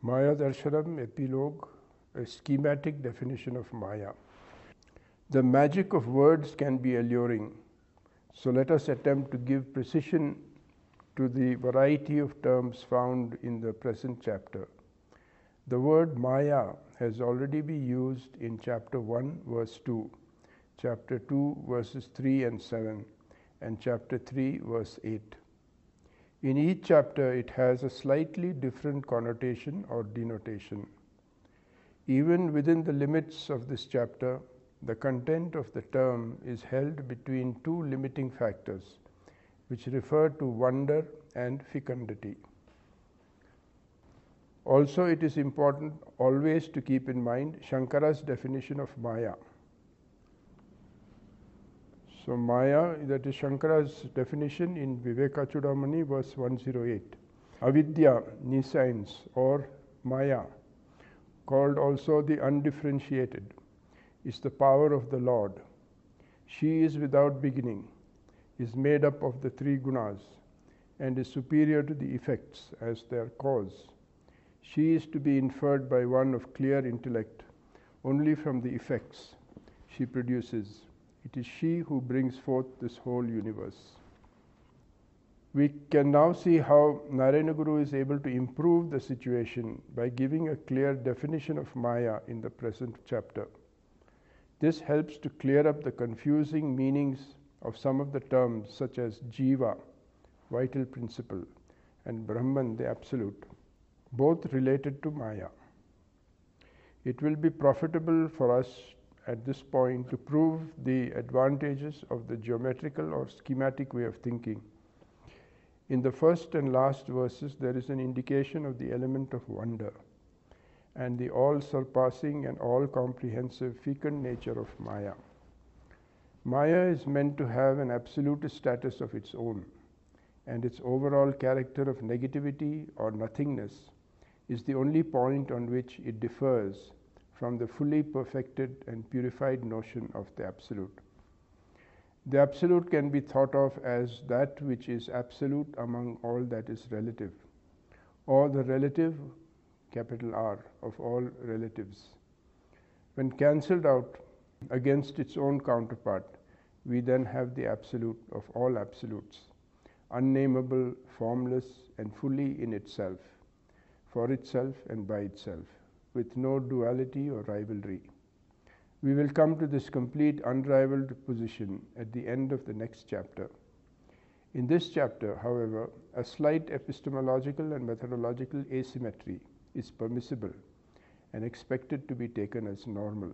Maya Darshanam Epilogue, a schematic definition of Maya. The magic of words can be alluring, so let us attempt to give precision to the variety of terms found in the present chapter. The word Maya has already been used in chapter 1, verse 2, chapter 2, verses 3 and 7, and chapter 3, verse 8. In each chapter, it has a slightly different connotation or denotation. Even within the limits of this chapter, the content of the term is held between two limiting factors, which refer to wonder and fecundity. Also, it is important always to keep in mind Shankara's definition of Maya. So Maya, that is Shankara's definition in Vivekachudamani, verse 108. Avidya, nescience, or Maya, called also the undifferentiated, is the power of the Lord. She is without beginning, is made up of the three gunas, and is superior to the effects as their cause. She is to be inferred by one of clear intellect only from the effects she produces it is she who brings forth this whole universe. We can now see how Narayana Guru is able to improve the situation by giving a clear definition of Maya in the present chapter. This helps to clear up the confusing meanings of some of the terms such as Jiva, vital principle, and Brahman, the absolute, both related to Maya. It will be profitable for us at this point to prove the advantages of the geometrical or schematic way of thinking. In the first and last verses, there is an indication of the element of wonder and the all surpassing and all comprehensive fecund nature of Maya. Maya is meant to have an absolute status of its own, and its overall character of negativity or nothingness is the only point on which it differs from the fully perfected and purified notion of the Absolute. The Absolute can be thought of as that which is absolute among all that is relative, or the relative, capital R, of all relatives. When cancelled out against its own counterpart, we then have the Absolute of all absolutes, unnameable, formless, and fully in itself, for itself and by itself with no duality or rivalry. We will come to this complete unrivaled position at the end of the next chapter. In this chapter, however, a slight epistemological and methodological asymmetry is permissible and expected to be taken as normal.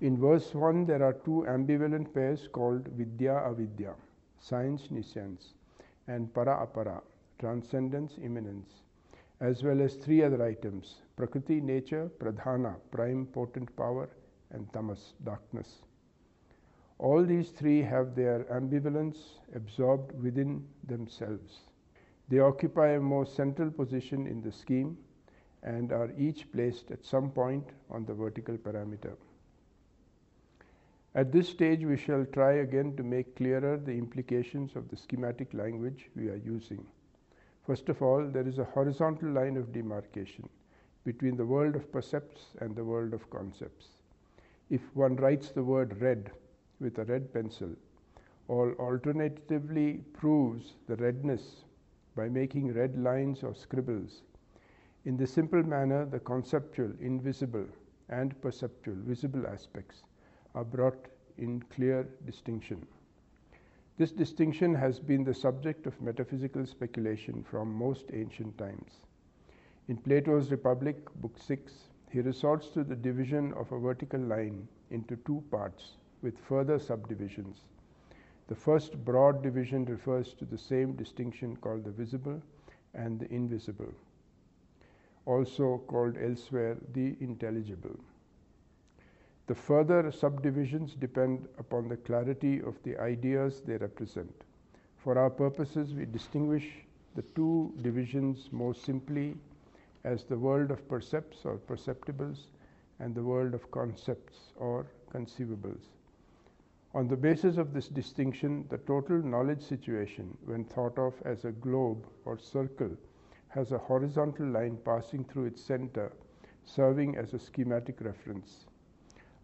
In verse 1, there are two ambivalent pairs called Vidya Avidya, science nescience, and Para Apara, transcendence immanence as well as three other items Prakriti, nature, Pradhana, prime potent power, and Tamas, darkness. All these three have their ambivalence absorbed within themselves. They occupy a more central position in the scheme and are each placed at some point on the vertical parameter. At this stage, we shall try again to make clearer the implications of the schematic language we are using. First of all, there is a horizontal line of demarcation between the world of percepts and the world of concepts. If one writes the word red with a red pencil, or alternatively proves the redness by making red lines or scribbles, in the simple manner, the conceptual, invisible, and perceptual, visible aspects are brought in clear distinction. This distinction has been the subject of metaphysical speculation from most ancient times. In Plato's Republic, Book 6, he resorts to the division of a vertical line into two parts with further subdivisions. The first broad division refers to the same distinction called the visible and the invisible, also called elsewhere the intelligible. The further subdivisions depend upon the clarity of the ideas they represent. For our purposes, we distinguish the two divisions more simply as the world of percepts or perceptibles and the world of concepts or conceivables. On the basis of this distinction, the total knowledge situation, when thought of as a globe or circle, has a horizontal line passing through its center, serving as a schematic reference.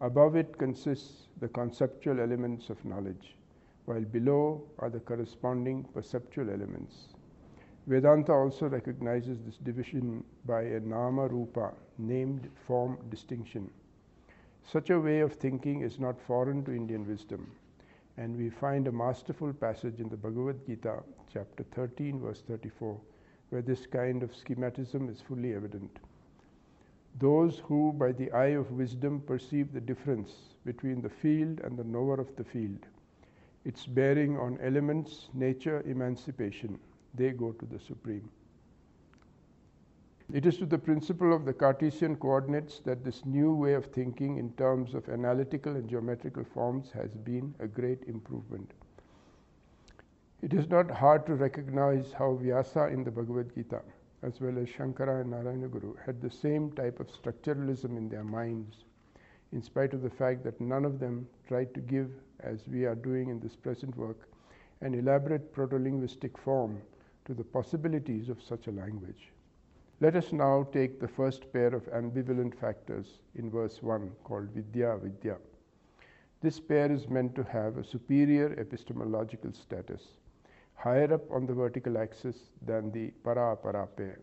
Above it consists the conceptual elements of knowledge, while below are the corresponding perceptual elements. Vedanta also recognizes this division by a nama rupa, named form distinction. Such a way of thinking is not foreign to Indian wisdom, and we find a masterful passage in the Bhagavad Gita, chapter 13, verse 34, where this kind of schematism is fully evident. Those who, by the eye of wisdom, perceive the difference between the field and the knower of the field, its bearing on elements, nature, emancipation, they go to the Supreme. It is to the principle of the Cartesian coordinates that this new way of thinking in terms of analytical and geometrical forms has been a great improvement. It is not hard to recognize how Vyasa in the Bhagavad Gita as well as Shankara and Narayana Guru, had the same type of structuralism in their minds, in spite of the fact that none of them tried to give, as we are doing in this present work, an elaborate proto-linguistic form to the possibilities of such a language. Let us now take the first pair of ambivalent factors in verse 1 called Vidya Vidya. This pair is meant to have a superior epistemological status higher up on the vertical axis than the para-para pair.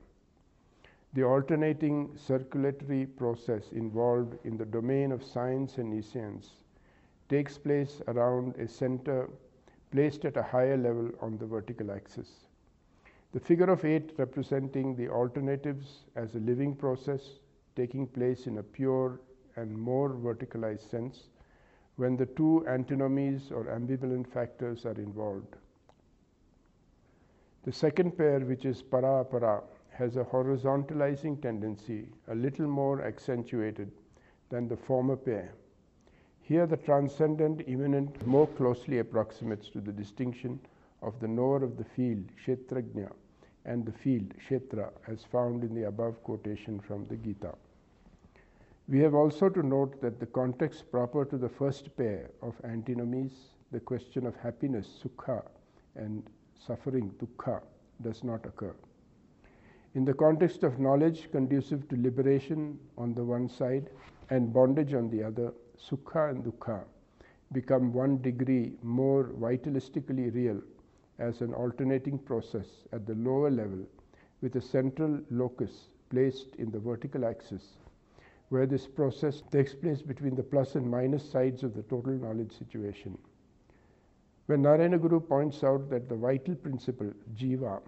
The alternating circulatory process involved in the domain of science and nescience takes place around a center placed at a higher level on the vertical axis. The figure of 8 representing the alternatives as a living process taking place in a pure and more verticalized sense when the two antinomies or ambivalent factors are involved. The second pair, which is para para, has a horizontalizing tendency, a little more accentuated than the former pair. Here, the transcendent immanent more closely approximates to the distinction of the knower of the field, Kshetrajna, and the field, Kshetra, as found in the above quotation from the Gita. We have also to note that the context proper to the first pair of antinomies, the question of happiness, sukha, and suffering, dukkha, does not occur. In the context of knowledge conducive to liberation on the one side and bondage on the other, sukha and dukkha become one degree more vitalistically real as an alternating process at the lower level with a central locus placed in the vertical axis, where this process takes place between the plus and minus sides of the total knowledge situation. When Narayana Guru points out that the vital principle, jiva,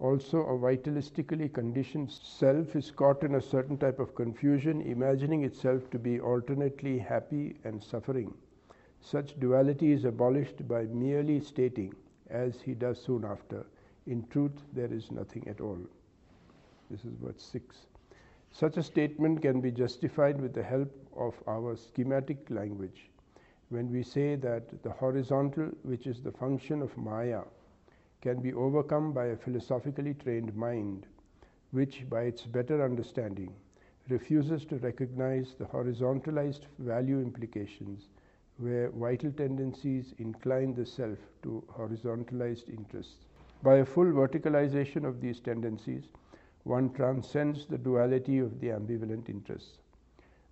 also a vitalistically conditioned self, is caught in a certain type of confusion, imagining itself to be alternately happy and suffering. Such duality is abolished by merely stating, as he does soon after, in truth there is nothing at all. This is verse 6. Such a statement can be justified with the help of our schematic language when we say that the horizontal, which is the function of Maya, can be overcome by a philosophically trained mind, which, by its better understanding, refuses to recognize the horizontalized value implications where vital tendencies incline the self to horizontalized interests. By a full verticalization of these tendencies, one transcends the duality of the ambivalent interests.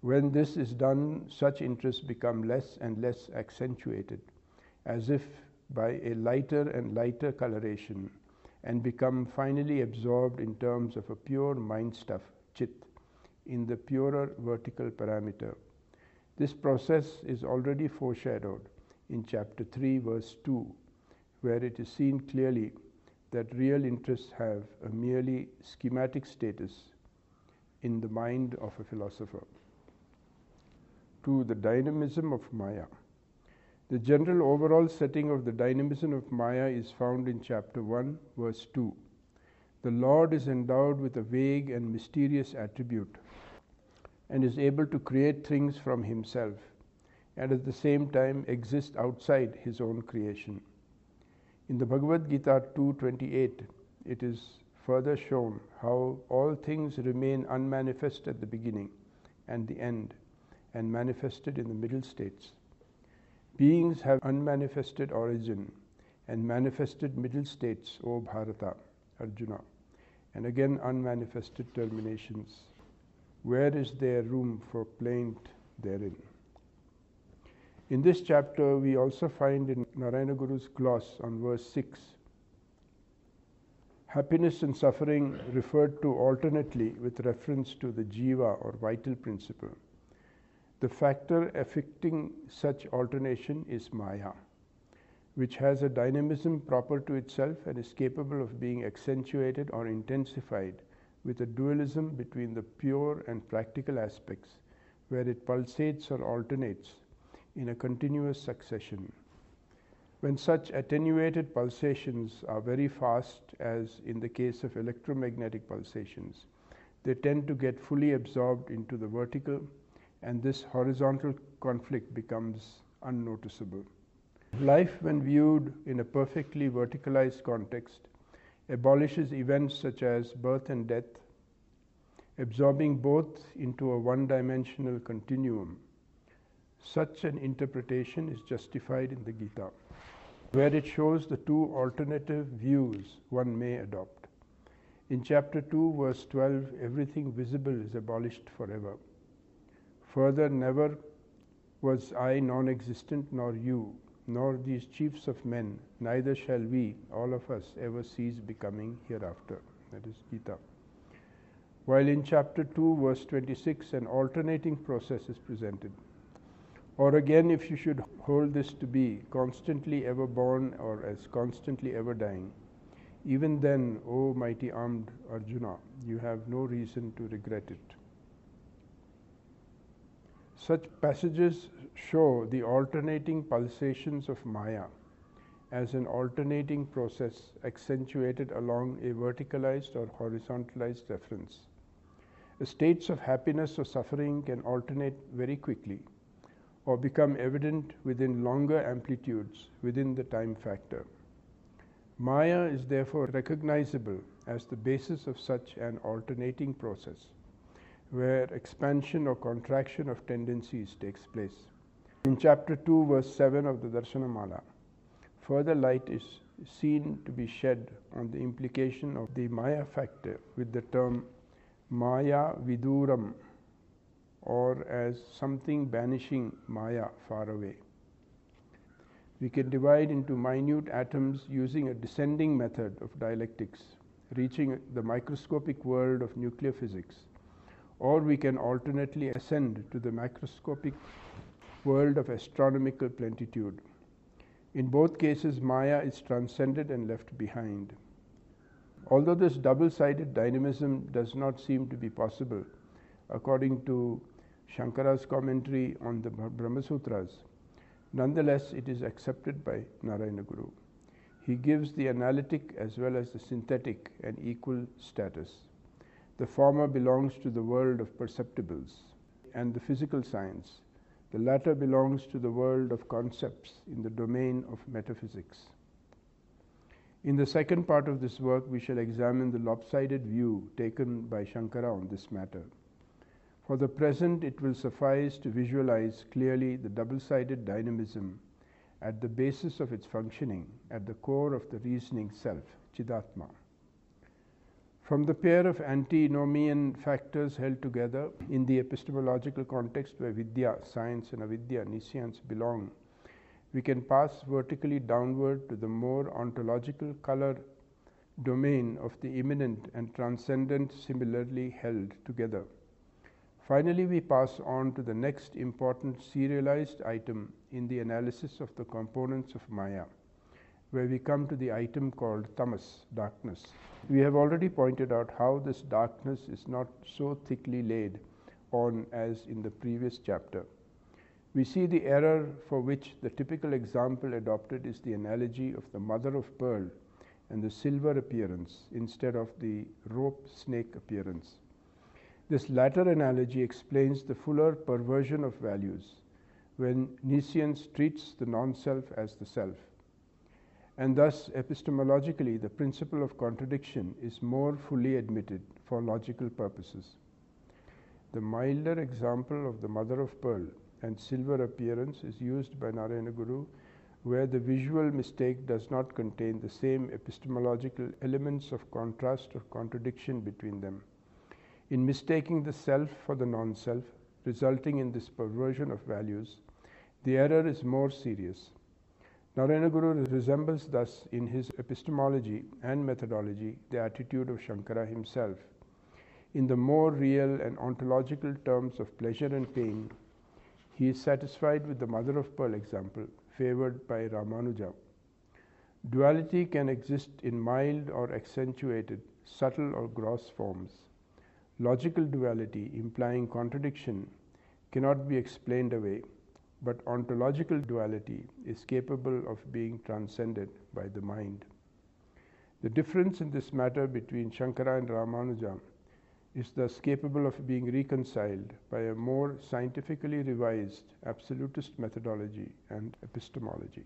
When this is done, such interests become less and less accentuated, as if by a lighter and lighter coloration, and become finally absorbed in terms of a pure mind stuff, chit, in the purer vertical parameter. This process is already foreshadowed in chapter 3, verse 2, where it is seen clearly that real interests have a merely schematic status in the mind of a philosopher to the dynamism of Maya. The general overall setting of the dynamism of Maya is found in chapter 1, verse 2. The Lord is endowed with a vague and mysterious attribute and is able to create things from himself and at the same time exist outside his own creation. In the Bhagavad Gita 2:28 it is further shown how all things remain unmanifest at the beginning and the end and manifested in the middle states. Beings have unmanifested origin and manifested middle states, O Bharata, Arjuna. and again unmanifested terminations. Where is there room for plaint therein? In this chapter, we also find in Narayana Guru's gloss on verse 6 happiness and suffering referred to alternately with reference to the jiva or vital principle. The factor affecting such alternation is Maya, which has a dynamism proper to itself and is capable of being accentuated or intensified with a dualism between the pure and practical aspects, where it pulsates or alternates in a continuous succession. When such attenuated pulsations are very fast, as in the case of electromagnetic pulsations, they tend to get fully absorbed into the vertical, and this horizontal conflict becomes unnoticeable. Life, when viewed in a perfectly verticalized context, abolishes events such as birth and death, absorbing both into a one dimensional continuum such an interpretation is justified in the Gita, where it shows the two alternative views one may adopt. In chapter 2, verse 12, everything visible is abolished forever. Further, never was I non existent, nor you, nor these chiefs of men, neither shall we, all of us, ever cease becoming hereafter. That is Gita. While in chapter 2, verse 26, an alternating process is presented. Or again, if you should hold this to be constantly ever born or as constantly ever dying, even then, O mighty armed Arjuna, you have no reason to regret it. Such passages show the alternating pulsations of Maya as an alternating process accentuated along a verticalized or horizontalized reference. States of happiness or suffering can alternate very quickly or become evident within longer amplitudes within the time factor. Maya is therefore recognizable as the basis of such an alternating process where expansion or contraction of tendencies takes place. In chapter 2, verse 7 of the Darshanamala, further light is seen to be shed on the implication of the Maya factor with the term Maya Viduram or as something banishing Maya far away. We can divide into minute atoms using a descending method of dialectics, reaching the microscopic world of nuclear physics, or we can alternately ascend to the macroscopic world of astronomical plenitude. In both cases, Maya is transcended and left behind. Although this double sided dynamism does not seem to be possible, according to Shankara's commentary on the Brahma Sutras, nonetheless it is accepted by Narayana Guru. He gives the analytic as well as the synthetic an equal status. The former belongs to the world of perceptibles and the physical science. The latter belongs to the world of concepts in the domain of metaphysics. In the second part of this work, we shall examine the lopsided view taken by Shankara on this matter. For the present, it will suffice to visualize clearly the double sided dynamism at the basis of its functioning, at the core of the reasoning self, Chidatma. From the pair of antinomian factors held together in the epistemological context where Vidya, science, and Avidya, nescience, belong, we can pass vertically downward to the more ontological color domain of the immanent and transcendent similarly held together. Finally, we pass on to the next important serialized item in the analysis of the components of Maya, where we come to the item called tamas, darkness. We have already pointed out how this darkness is not so thickly laid on as in the previous chapter. We see the error for which the typical example adopted is the analogy of the mother of pearl and the silver appearance instead of the rope snake appearance. This latter analogy explains the fuller perversion of values when nescience treats the non self as the self. And thus, epistemologically, the principle of contradiction is more fully admitted for logical purposes. The milder example of the mother of pearl and silver appearance is used by Narayana Guru where the visual mistake does not contain the same epistemological elements of contrast or contradiction between them. In mistaking the self for the non self, resulting in this perversion of values, the error is more serious. Narayana Guru resembles thus in his epistemology and methodology the attitude of Shankara himself. In the more real and ontological terms of pleasure and pain, he is satisfied with the mother of pearl example favored by Ramanuja. Duality can exist in mild or accentuated, subtle or gross forms. Logical duality, implying contradiction, cannot be explained away, but ontological duality is capable of being transcended by the mind. The difference in this matter between Shankara and Ramanuja is thus capable of being reconciled by a more scientifically revised absolutist methodology and epistemology.